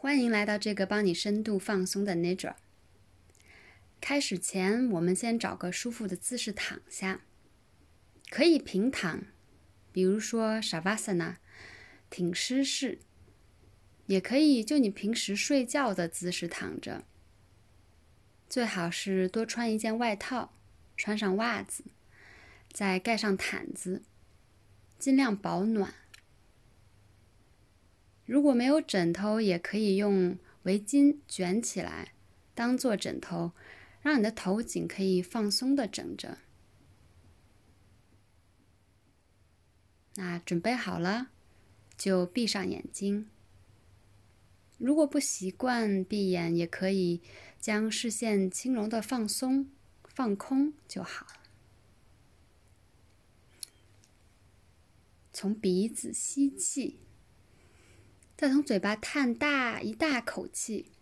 欢迎来到这个帮你深度放松的 Nidra。开始前，我们先找个舒服的姿势躺下，可以平躺，比如说 Shavasana，挺尸式，也可以就你平时睡觉的姿势躺着。最好是多穿一件外套，穿上袜子，再盖上毯子，尽量保暖。如果没有枕头，也可以用围巾卷起来当做枕头，让你的头颈可以放松的枕着。那准备好了，就闭上眼睛。如果不习惯闭眼，也可以将视线轻柔的放松、放空就好。从鼻子吸气，再从嘴巴叹大一大口气，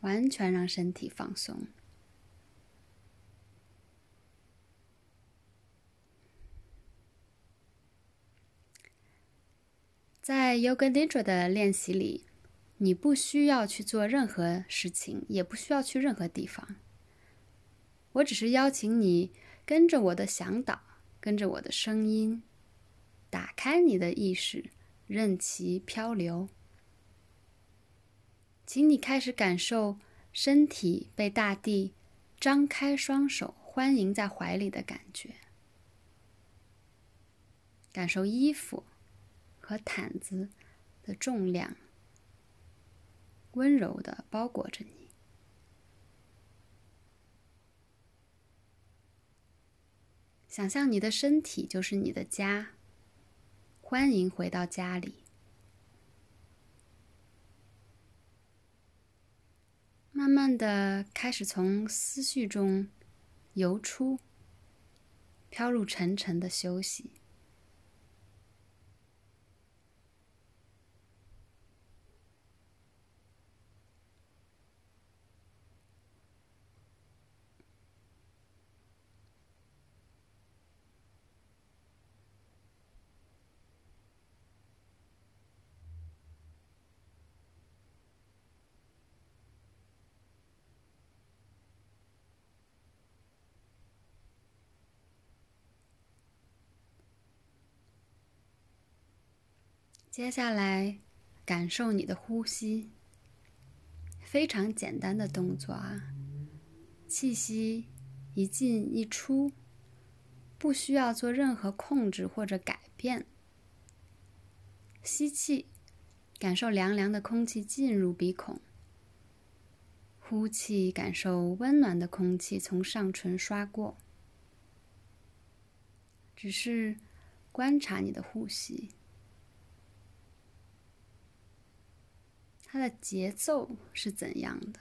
完全让身体放松。在 Yoga Nidra 的练习里，你不需要去做任何事情，也不需要去任何地方。我只是邀请你跟着我的向导，跟着我的声音，打开你的意识，任其漂流。请你开始感受身体被大地张开双手欢迎在怀里的感觉，感受衣服。和毯子的重量温柔的包裹着你，想象你的身体就是你的家，欢迎回到家里。慢慢的开始从思绪中游出，飘入沉沉的休息。接下来，感受你的呼吸。非常简单的动作啊，气息一进一出，不需要做任何控制或者改变。吸气，感受凉凉的空气进入鼻孔；呼气，感受温暖的空气从上唇刷过。只是观察你的呼吸。它的节奏是怎样的？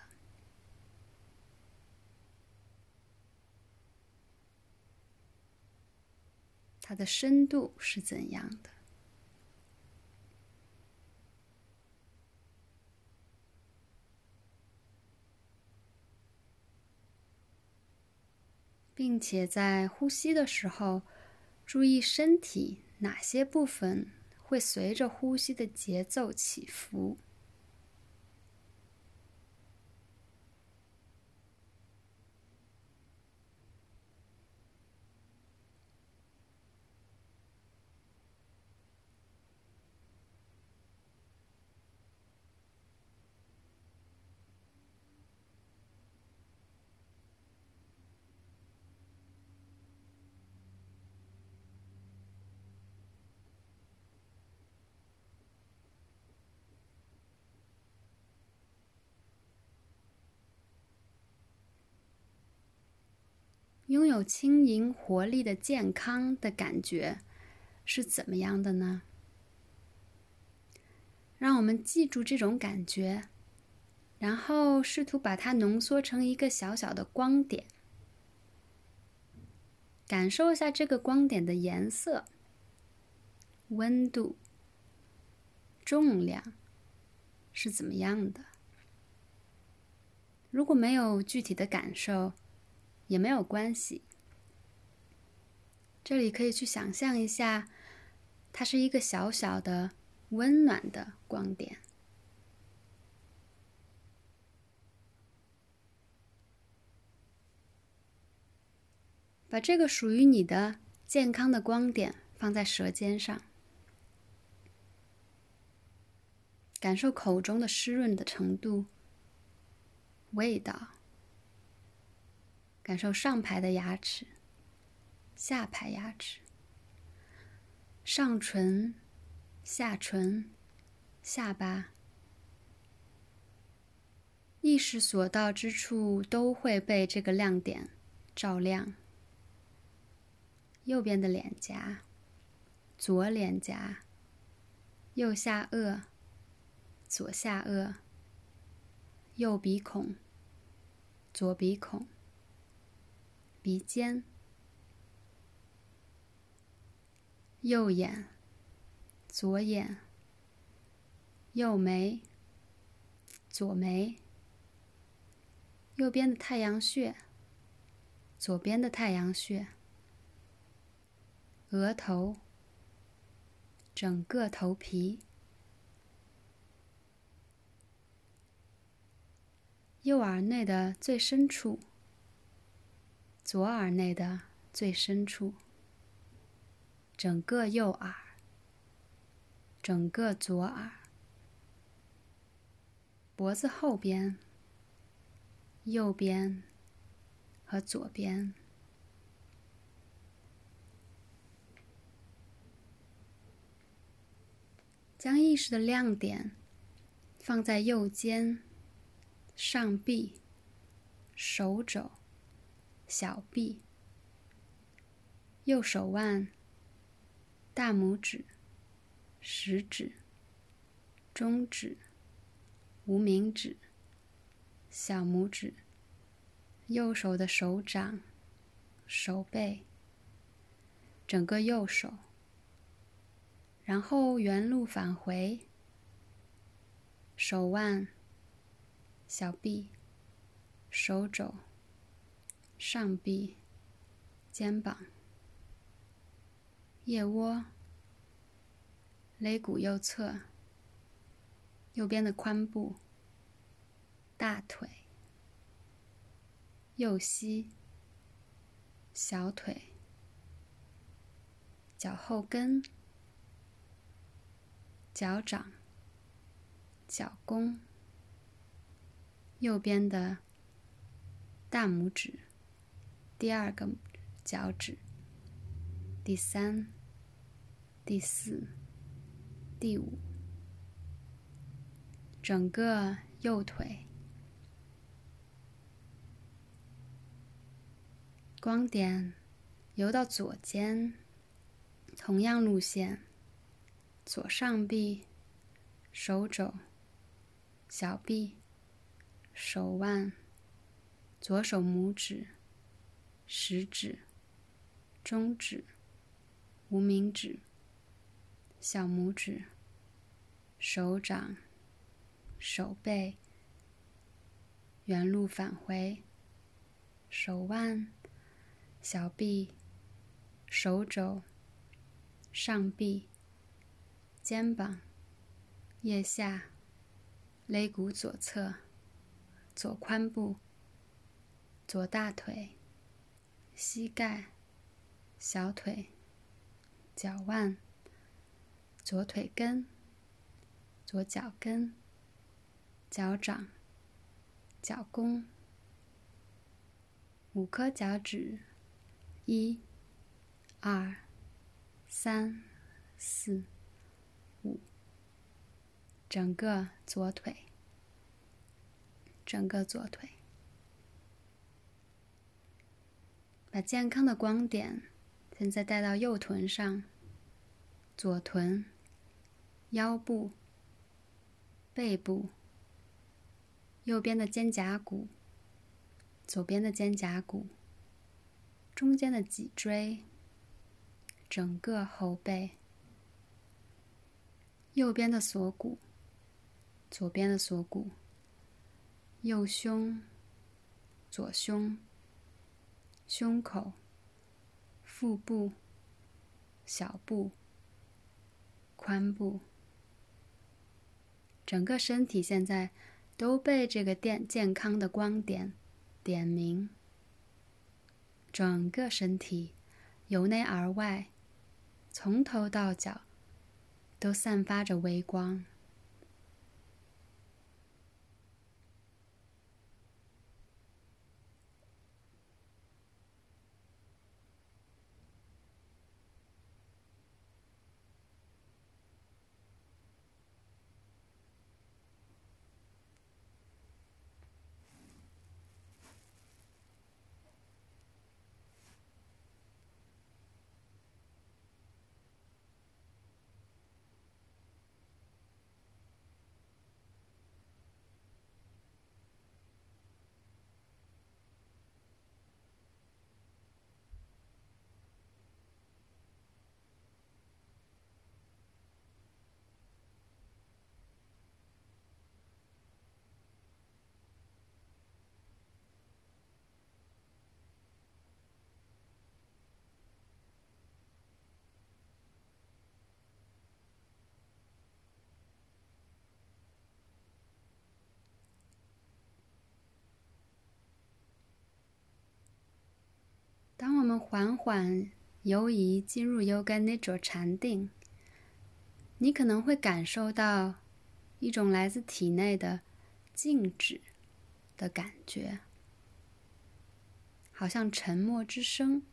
它的深度是怎样的？并且在呼吸的时候，注意身体哪些部分会随着呼吸的节奏起伏。拥有轻盈、活力的健康的感觉是怎么样的呢？让我们记住这种感觉，然后试图把它浓缩成一个小小的光点，感受一下这个光点的颜色、温度、重量是怎么样的。如果没有具体的感受，也没有关系。这里可以去想象一下它是一个小小的温暖的光点。把这个属于你的健康的光点放在舌尖上感受口中的湿润的程度味道感受上排的牙齿、下排牙齿、上唇、下唇、下巴。意识所到之处，都会被这个亮点照亮。右边的脸颊、左脸颊、右下颚、左下颚、右鼻孔、左鼻孔、鼻尖、右眼、左眼、右眉、左眉。右边的太阳穴，左边的太阳穴，额头，整个头皮，右耳内的最深处，左耳内的最深处，整个右耳，整个左耳，脖子后边。右边和左边，将意识的亮点放在右肩、上臂、手肘、小臂、右手腕、大拇指、食指、中指、无名指。小拇指，右手的手掌、手背，整个右手，然后原路返回，手腕、小臂、手肘、上臂、肩膀、腋窝、肋骨右侧、右边的髋部。大腿、右膝、小腿、脚后跟、脚掌、脚弓、右边的大拇指、第二个脚趾、第三、第四、第五，整个右腿。光点游到左肩，同样路线，左上臂、手肘、小臂、手腕、左手拇指、食指、中指、无名指、小拇指、手掌、手背，原路返回，手腕。小臂、手肘、上臂、肩膀、腋下、肋骨左侧、左髋部、左大腿、膝盖、小腿、脚腕、左腿根、左脚跟、脚掌、脚弓、五颗脚趾。一、二、三、四、五，整个左腿，整个左腿，把健康的光点现在带到右臀上，左臀、腰部、背部、右边的肩胛骨、左边的肩胛骨。中间的脊椎，整个后背，右边的锁骨，左边的锁骨，右胸，左胸，胸口，腹部，小部，髋部，整个身体现在都被这个电健康的光点点明。整个身体由内而外，从头到脚都散发着微光。当我们缓缓游移进入 Yoga Nidra 禅定，你可能会感受到一种来自体内的静止的感觉，好像沉默之声，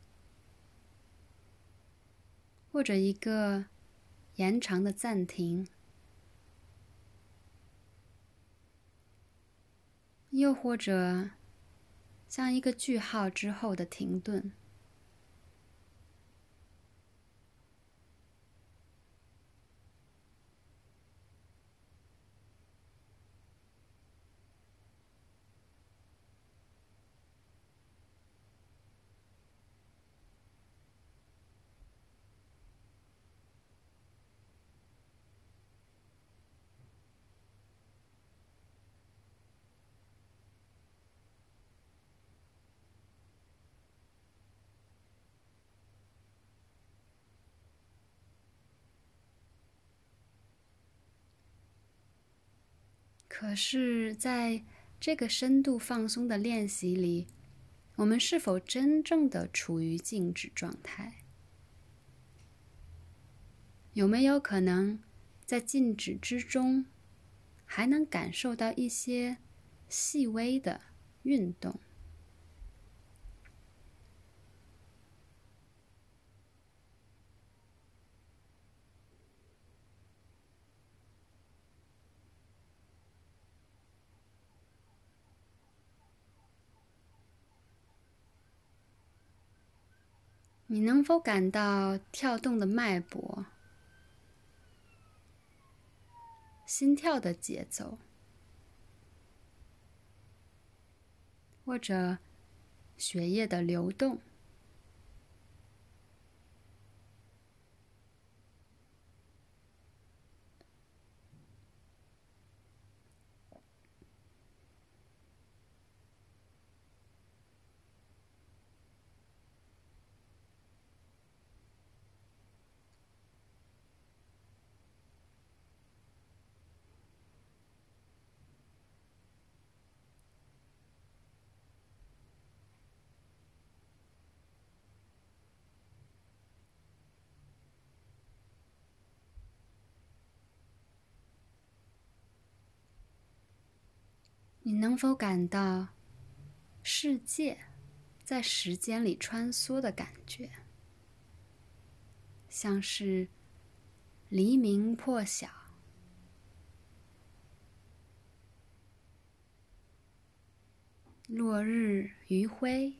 或者一个延长的暂停，又或者。像一个句号之后的停顿。可是，在这个深度放松的练习里，我们是否真正的处于静止状态？有没有可能在静止之中，还能感受到一些细微的运动？你能否感到跳动的脉搏、心跳的节奏，或者血液的流动？你能否感到世界在时间里穿梭的感觉，像是黎明破晓、落日余晖、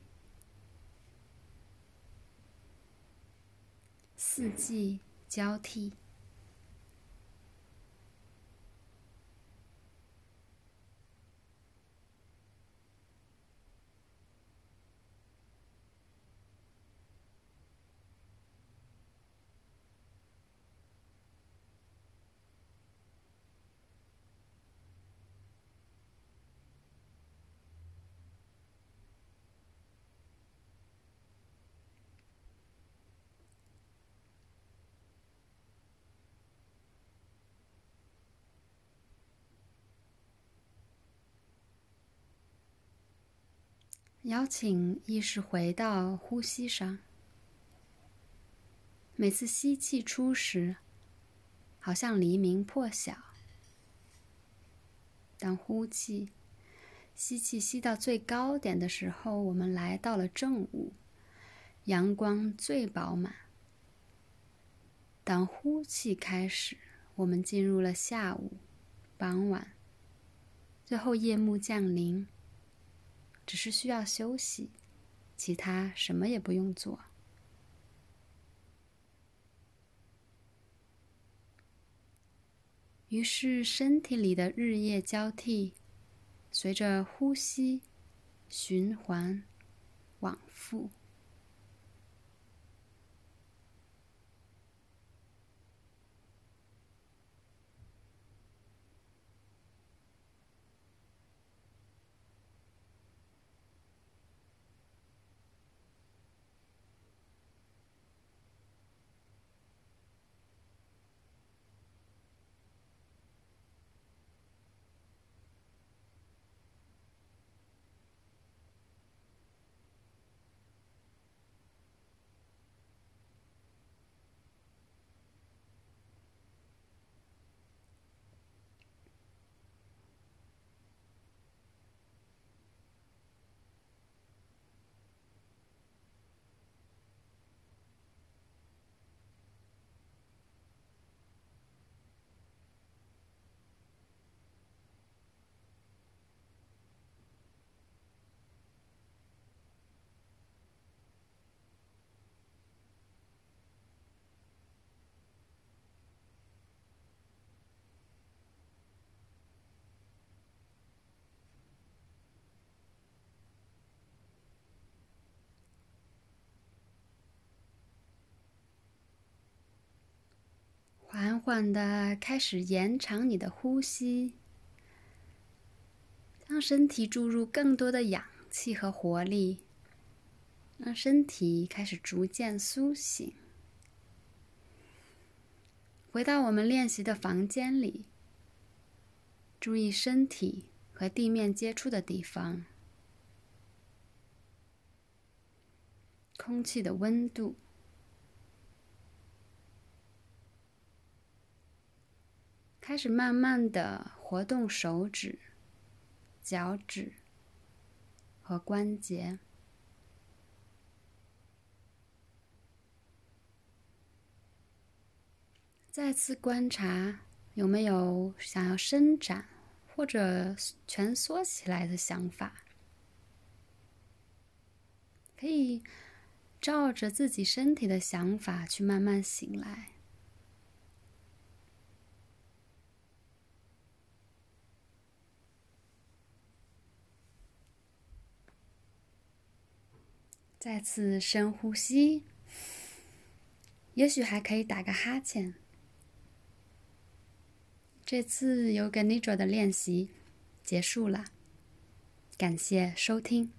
四季交替？邀请意识回到呼吸上。每次吸气出时，好像黎明破晓；当呼气，吸气吸到最高点的时候，我们来到了正午，阳光最饱满。当呼气开始，我们进入了下午、傍晚，最后夜幕降临。只是需要休息，其他什么也不用做。于是，身体里的日夜交替，随着呼吸循环往复。缓缓的开始延长你的呼吸，让身体注入更多的氧气和活力，让身体开始逐渐苏醒。回到我们练习的房间里，注意身体和地面接触的地方，空气的温度。开始慢慢的活动手指、脚趾和关节，再次观察有没有想要伸展或者蜷缩起来的想法，可以照着自己身体的想法去慢慢醒来。再次深呼吸，也许还可以打个哈欠。这次有 g a n i d r a 的练习结束了，感谢收听。